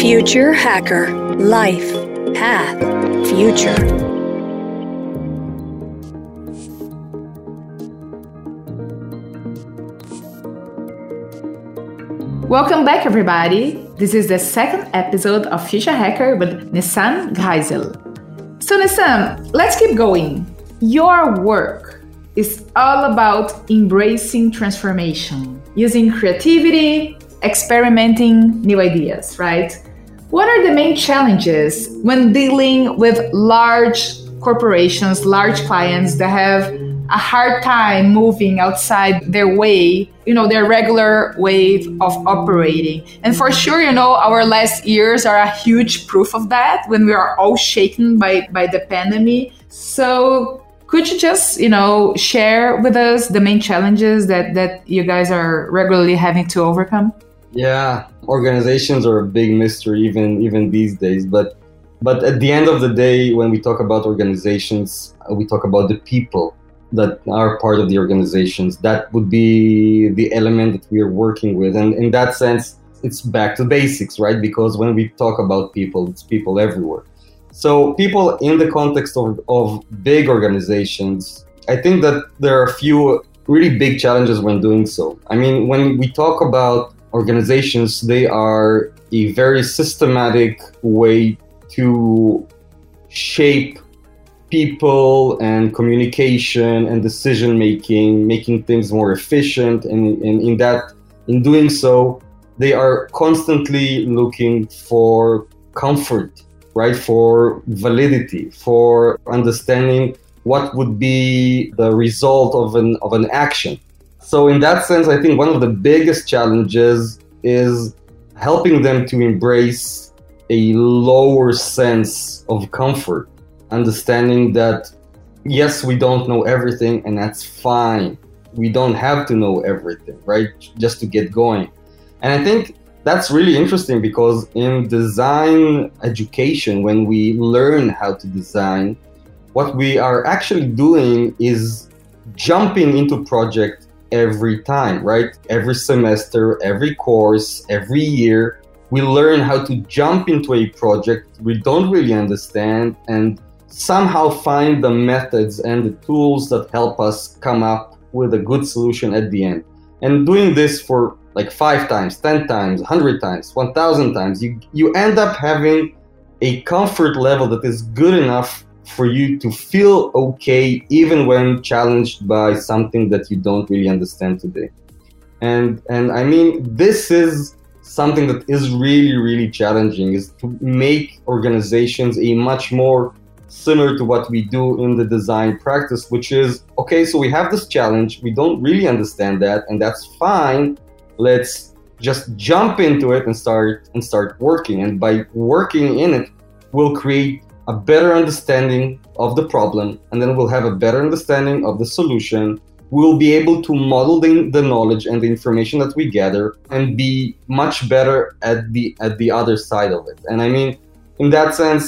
Future Hacker Life Path Future. Welcome back, everybody. This is the second episode of Future Hacker with Nissan Graisel. So, Nissan, let's keep going. Your work is all about embracing transformation, using creativity, experimenting new ideas, right? What are the main challenges when dealing with large corporations, large clients that have a hard time moving outside their way, you know, their regular way of operating. And for sure, you know, our last years are a huge proof of that when we are all shaken by, by the pandemic. So could you just, you know, share with us the main challenges that, that you guys are regularly having to overcome? Yeah, organizations are a big mystery even even these days. But but at the end of the day, when we talk about organizations, uh, we talk about the people that are part of the organizations. That would be the element that we are working with, and in that sense, it's back to basics, right? Because when we talk about people, it's people everywhere. So people in the context of, of big organizations, I think that there are a few really big challenges when doing so. I mean, when we talk about organizations, they are a very systematic way to shape people and communication and decision making, making things more efficient. And, and in that, in doing so, they are constantly looking for comfort, right? For validity, for understanding what would be the result of an of an action. So, in that sense, I think one of the biggest challenges is helping them to embrace a lower sense of comfort, understanding that yes, we don't know everything, and that's fine. We don't have to know everything, right? Just to get going. And I think that's really interesting because in design education, when we learn how to design, what we are actually doing is jumping into project every time, right? Every semester, every course, every year, we learn how to jump into a project we don't really understand and somehow find the methods and the tools that help us come up with a good solution at the end. And doing this for like five times, 10 times, 100 times, 1000 times, you, you end up having a comfort level that is good enough for you to feel okay even when challenged by something that you don't really understand today. And and I mean this is something that is really really challenging is to make organizations a much more similar to what we do in the design practice which is okay so we have this challenge we don't really understand that and that's fine let's just jump into it and start and start working and by working in it we'll create a better understanding of the problem, and then we'll have a better understanding of the solution. We'll be able to model the, the knowledge and the information that we gather and be much better at the at the other side of it. And I mean, in that sense,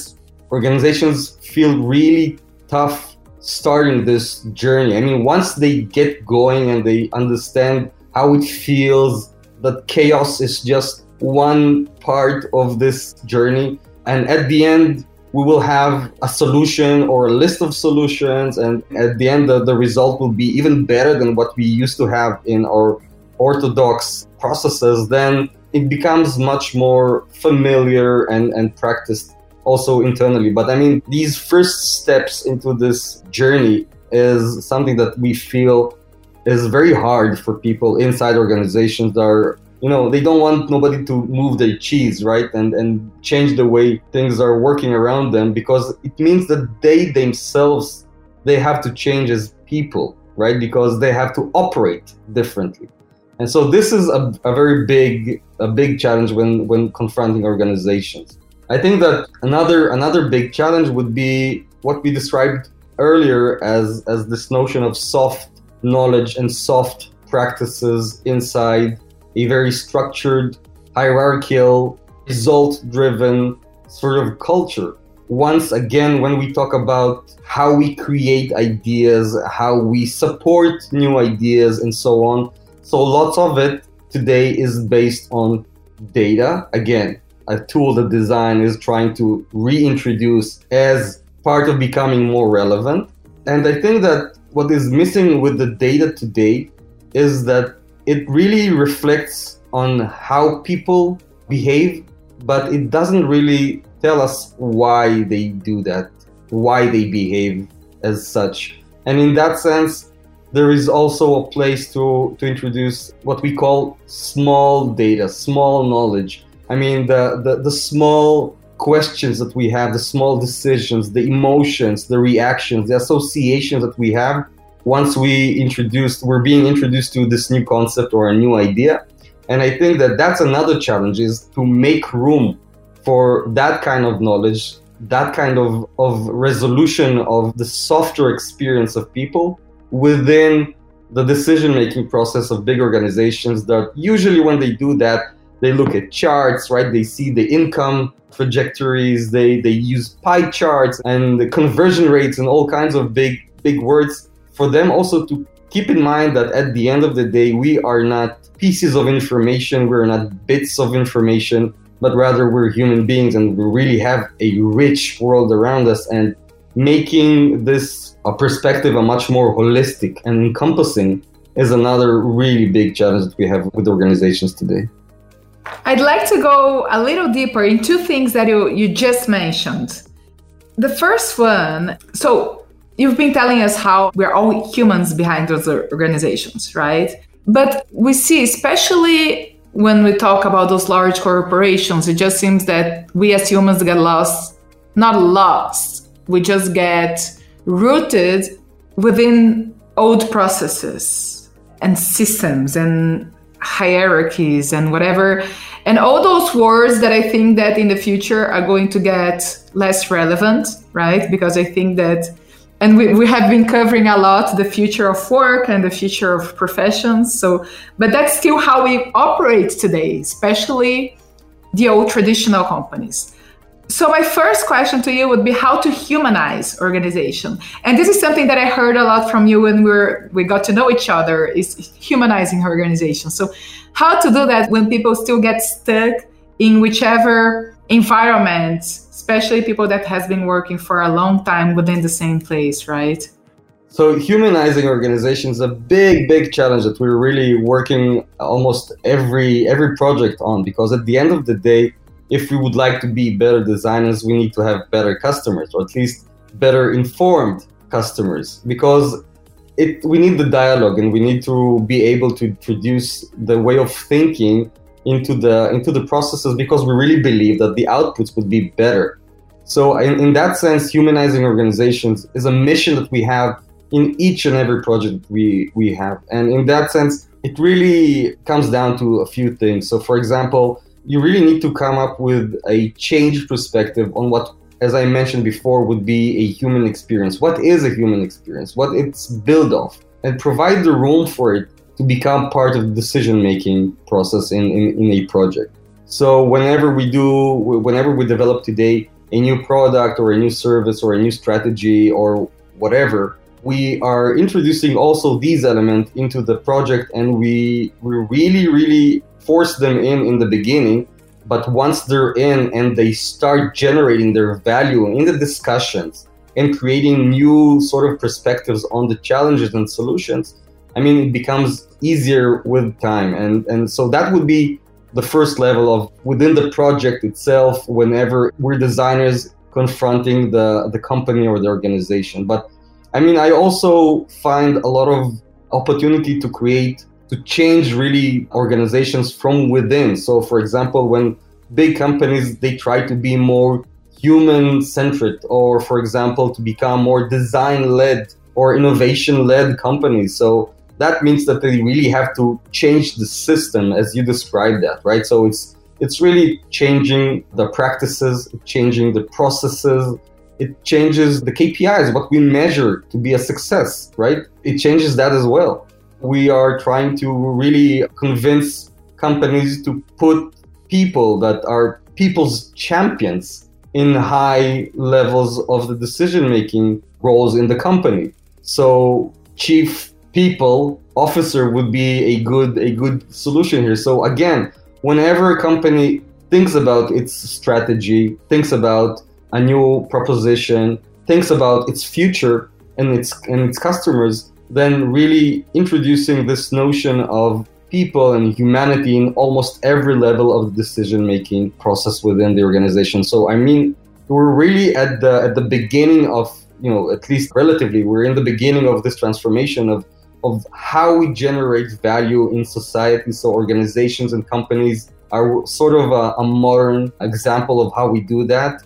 organizations feel really tough starting this journey. I mean, once they get going and they understand how it feels, that chaos is just one part of this journey. And at the end, we will have a solution or a list of solutions and at the end the, the result will be even better than what we used to have in our orthodox processes then it becomes much more familiar and, and practiced also internally. But i mean these first steps into this journey is something that we feel is very hard for people inside organizations that are you know they don't want nobody to move their cheese right? And and change the way things are working around them because it means that they themselves they have to change as people right? Because they have to operate differently. And so this is a, a very big a big challenge when when confronting organizations. I think that another another big challenge would be what we described earlier as as this notion of soft knowledge and soft practices inside a very structured, hierarchical, result driven sort of culture. Once again, when we talk about how we create ideas, how we support new ideas, and so on, so lots of it today is based on data. Again, a tool that design is trying to reintroduce as part of becoming more relevant. And I think that what is missing with the data today is that it really reflects on how people behave, but it doesn't really tell us why they do that, why they behave as such. And in that sense, there is also a place to, to introduce what we call small data, small knowledge. I mean, the, the, the small questions that we have, the small decisions, the emotions, the reactions, the associations that we have once we introduced, we're being introduced to this new concept or a new idea. And I think that that's another challenge is to make room for that kind of knowledge, that kind of, of resolution of the softer experience of people within the decision making process of big organizations that usually when they do that they look at charts right they see the income trajectories they they use pie charts and the conversion rates and all kinds of big big words for them also to keep in mind that at the end of the day we are not pieces of information we're not bits of information but rather we're human beings and we really have a rich world around us and making this a perspective a much more holistic and encompassing is another really big challenge that we have with organizations today. I'd like to go a little deeper in two things that you, you just mentioned. The first one, so you've been telling us how we're all humans behind those organizations, right? But we see, especially when we talk about those large corporations, it just seems that we as humans get lost, not lost, we just get rooted within old processes and systems and hierarchies and whatever and all those words that i think that in the future are going to get less relevant right because i think that and we, we have been covering a lot the future of work and the future of professions so but that's still how we operate today especially the old traditional companies so my first question to you would be how to humanize organization. And this is something that I heard a lot from you when we are we got to know each other is humanizing organization. So how to do that when people still get stuck in whichever environment, especially people that has been working for a long time within the same place, right? So humanizing organizations is a big, big challenge that we're really working almost every every project on because at the end of the day, if we would like to be better designers, we need to have better customers, or at least better informed customers, because it we need the dialogue and we need to be able to introduce the way of thinking into the into the processes because we really believe that the outputs would be better. So in, in that sense, humanizing organizations is a mission that we have in each and every project we we have. And in that sense, it really comes down to a few things. So for example, you really need to come up with a change perspective on what as i mentioned before would be a human experience what is a human experience what it's built of and provide the room for it to become part of the decision making process in, in, in a project. So whenever we do whenever we develop today a new product or a new service or a new strategy or whatever we are introducing also these elements into the project and we we really really force them in in the beginning. But once they're in and they start generating their value in the discussions and creating new sort of perspectives on the challenges and solutions i mean it becomes easier with time and and so that would be the first level of within the project itself whenever we're designers confronting the the company or the organization but i mean i also find a lot of opportunity to create to change really organizations from within. So, for example, when big companies they try to be more human centric, or for example, to become more design led or innovation led companies. So that means that they really have to change the system as you described that, right? So it's it's really changing the practices, changing the processes. It changes the KPIs, what we measure to be a success, right? It changes that as well we are trying to really convince companies to put people that are people's champions in high levels of the decision making roles in the company. So chief people officer would be a good a good solution here. So again, whenever a company thinks about its strategy, thinks about a new proposition, thinks about its future and its and its customers, then really introducing this notion of people and humanity in almost every level of the decision making process within the organization. So I mean we're really at the at the beginning of you know at least relatively we're in the beginning of this transformation of of how we generate value in society so organizations and companies are sort of a, a modern example of how we do that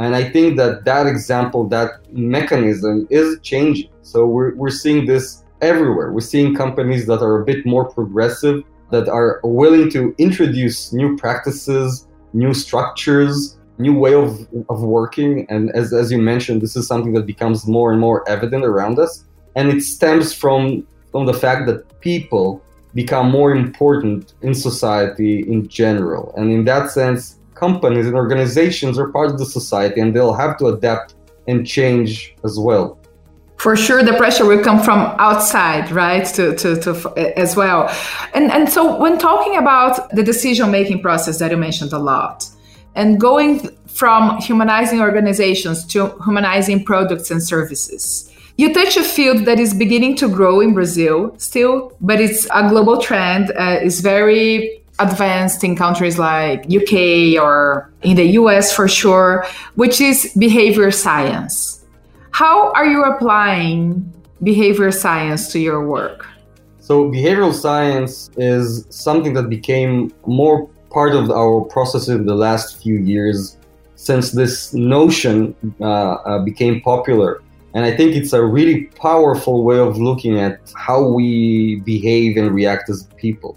and I think that that example, that mechanism is changing. So we're, we're seeing this everywhere. We're seeing companies that are a bit more progressive, that are willing to introduce new practices, new structures, new way of, of working. And as, as you mentioned, this is something that becomes more and more evident around us. And it stems from, from the fact that people become more important in society in general. And in that sense, companies and organizations are part of the society and they'll have to adapt and change as well for sure the pressure will come from outside right to, to, to as well and and so when talking about the decision making process that you mentioned a lot and going from humanizing organizations to humanizing products and services you touch a field that is beginning to grow in brazil still but it's a global trend uh, it's very advanced in countries like UK or in the US for sure, which is behavior science. How are you applying behavior science to your work? So, behavioral science is something that became more part of our process in the last few years since this notion uh, uh, became popular. And I think it's a really powerful way of looking at how we behave and react as people.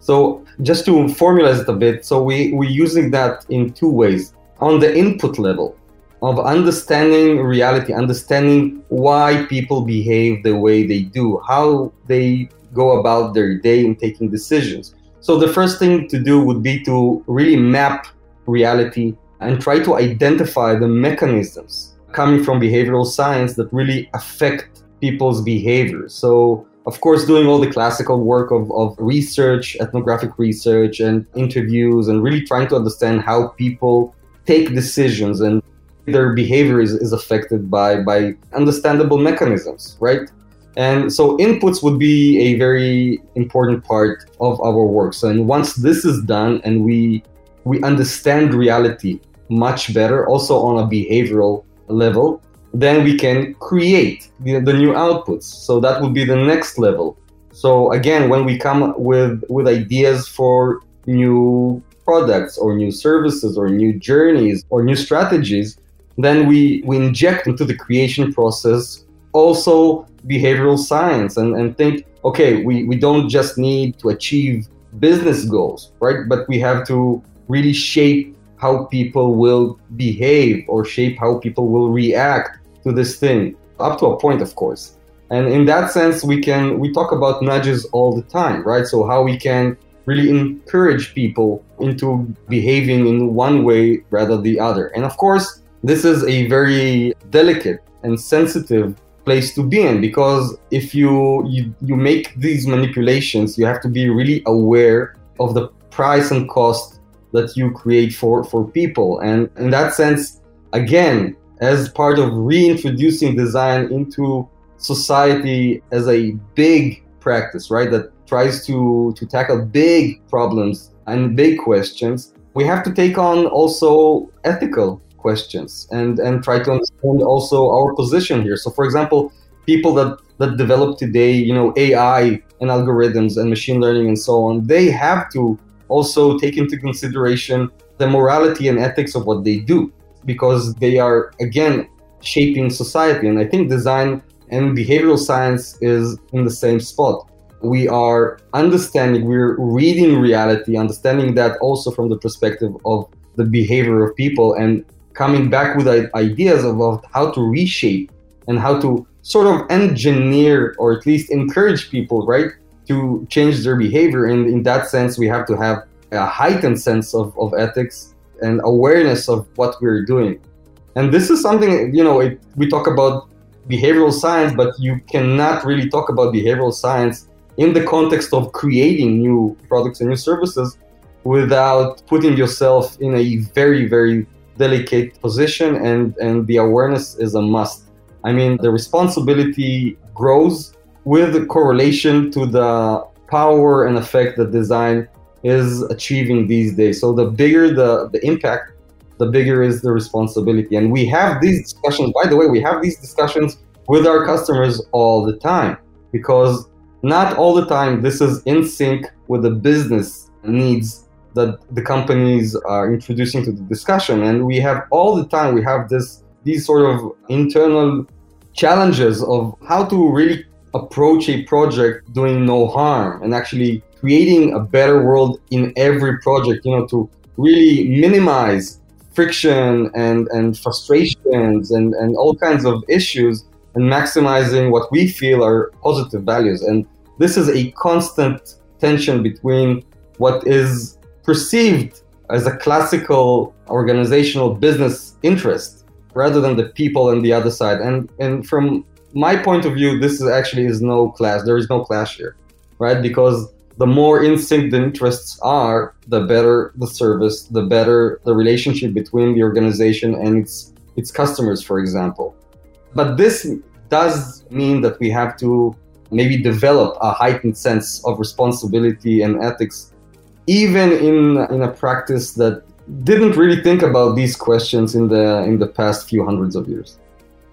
So just to formalize it a bit, so we, we're using that in two ways. On the input level of understanding reality, understanding why people behave the way they do, how they go about their day in taking decisions. So the first thing to do would be to really map reality and try to identify the mechanisms coming from behavioral science that really affect people's behavior. So of course, doing all the classical work of, of research, ethnographic research, and interviews, and really trying to understand how people take decisions and their behavior is, is affected by, by understandable mechanisms, right? And so inputs would be a very important part of our work. So and once this is done and we we understand reality much better, also on a behavioral level, then we can create the, the new outputs. So that would be the next level. So again, when we come with with ideas for new products or new services or new journeys or new strategies, then we, we inject into the creation process also behavioral science and, and think, okay, we, we don't just need to achieve business goals, right? But we have to really shape how people will behave or shape how people will react to this thing. Up to a point of course. And in that sense we can we talk about nudges all the time right? So how we can really encourage people into behaving in one way rather the other. And of course this is a very delicate and sensitive place to be in because if you, you you make these manipulations you have to be really aware of the price and cost that you create for for people and in that sense again as part of reintroducing design into society as a big practice, right? That tries to, to tackle big problems and big questions. We have to take on also ethical questions and, and try to understand also our position here. So, for example, people that, that develop today, you know, AI and algorithms and machine learning and so on, they have to also take into consideration the morality and ethics of what they do because they are again shaping society. And i think design and behavioral science is in the same spot. We are understanding we're reading reality understanding that also from the perspective of the behavior of people and coming back with ideas about how to reshape and how to sort of engineer or at least encourage people right to change their behavior and in that sense we have to have a heightened sense of, of ethics and awareness of what we're doing. And this is something, you know, it, we talk about behavioral science, but you cannot really talk about behavioral science in the context of creating new products and new services without putting yourself in a very, very delicate position and, and the awareness is a must. I mean, the responsibility grows with correlation to the power and effect that design is achieving these days. So the bigger the, the impact, the bigger is the responsibility. And we have these discussions, by the way, we have these discussions with our customers all the time because not all the time this is in sync with the business needs that the companies are introducing to the discussion and we have all the time we have this these sort of internal challenges of how to really approach a project doing no harm and actually creating a better world in every project you know to really minimize friction and and frustrations and and all kinds of issues and maximizing what we feel are positive values and this is a constant tension between what is perceived as a classical organizational business interest rather than the people on the other side. And and from my point of view, this is actually is no clash. There is no clash here, right? Because the more in sync the interests are, the better the service, the better the relationship between the organization and its its customers, for example. But this does mean that we have to maybe develop a heightened sense of responsibility and ethics, even in in a practice that didn't really think about these questions in the in the past few hundreds of years.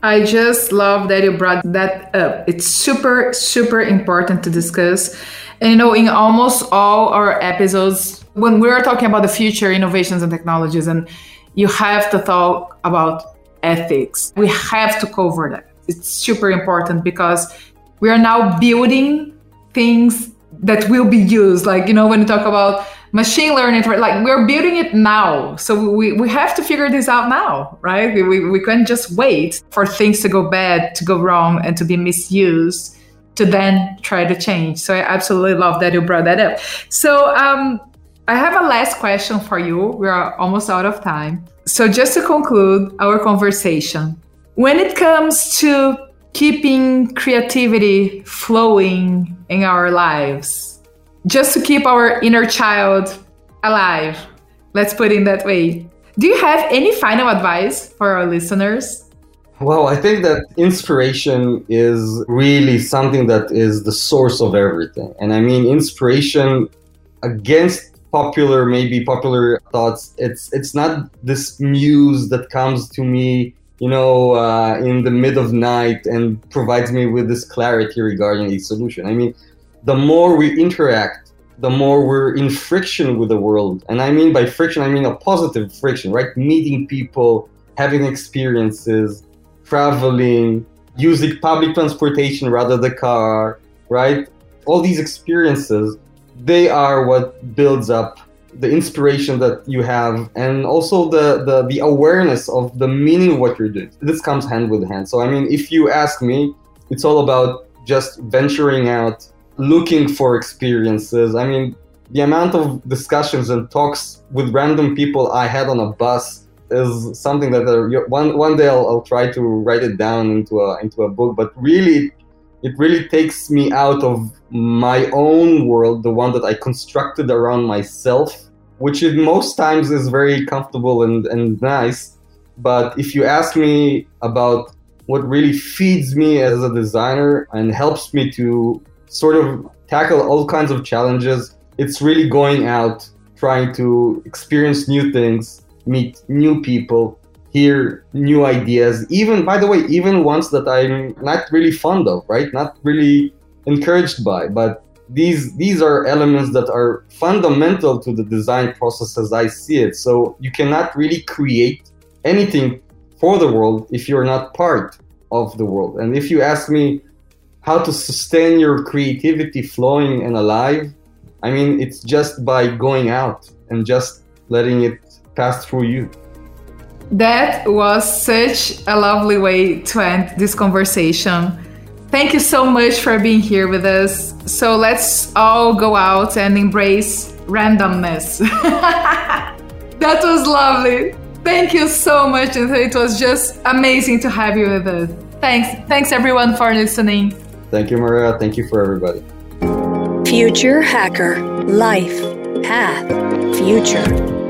I just love that you brought that up. It's super super important to discuss. And you know, in almost all our episodes, when we're talking about the future innovations and technologies, and you have to talk about ethics, we have to cover that. It's super important because we are now building things that will be used. Like, you know, when you talk about machine learning, like we're building it now. So we, we have to figure this out now, right? We, we, can't just wait for things to go bad, to go wrong, and to be misused to then try to change. So I absolutely love that you brought that up. So um, I have a last question for you. We are almost out of time. So just to conclude our conversation, when it comes to keeping creativity flowing in our lives, just to keep our inner child alive. Let's put it in that way. Do you have any final advice for our listeners? Well, I think that inspiration is really something that is the source of everything. And I mean, inspiration against popular, maybe popular thoughts, it's, it's not this muse that comes to me you know, uh, in the mid of night and provides me with this clarity regarding a solution. I mean, the more we interact, the more we're in friction with the world. And I mean by friction, I mean a positive friction, right? Meeting people, having experiences, traveling, using public transportation rather the car, right? All these experiences, they are what builds up the inspiration that you have and also the, the the awareness of the meaning of what you're doing this comes hand with hand so i mean if you ask me it's all about just venturing out looking for experiences i mean the amount of discussions and talks with random people i had on a bus is something that uh, one one day I'll, I'll try to write it down into a into a book but really it really takes me out of my own world, the one that I constructed around myself, which in most times is very comfortable and, and nice. But if you ask me about what really feeds me as a designer and helps me to sort of tackle all kinds of challenges, it's really going out, trying to experience new things, meet new people, hear new ideas. Even by the way even ones that i'm not really fond of right? Not really encouraged by. But these these are elements that are fundamental to the design process as i see it. So you cannot really create anything for the world if you're not part of the world. And if you ask me how to sustain your creativity flowing and alive i mean it's just by going out and just letting it pass through you that was such a lovely way to end this conversation. Thank you so much for being here with us. So let's all go out and embrace randomness. that was lovely. Thank you so much. It was just amazing to have you with us. Thanks. Thanks everyone for listening. Thank you, Maria. Thank you for everybody. Future Hacker Life path, future.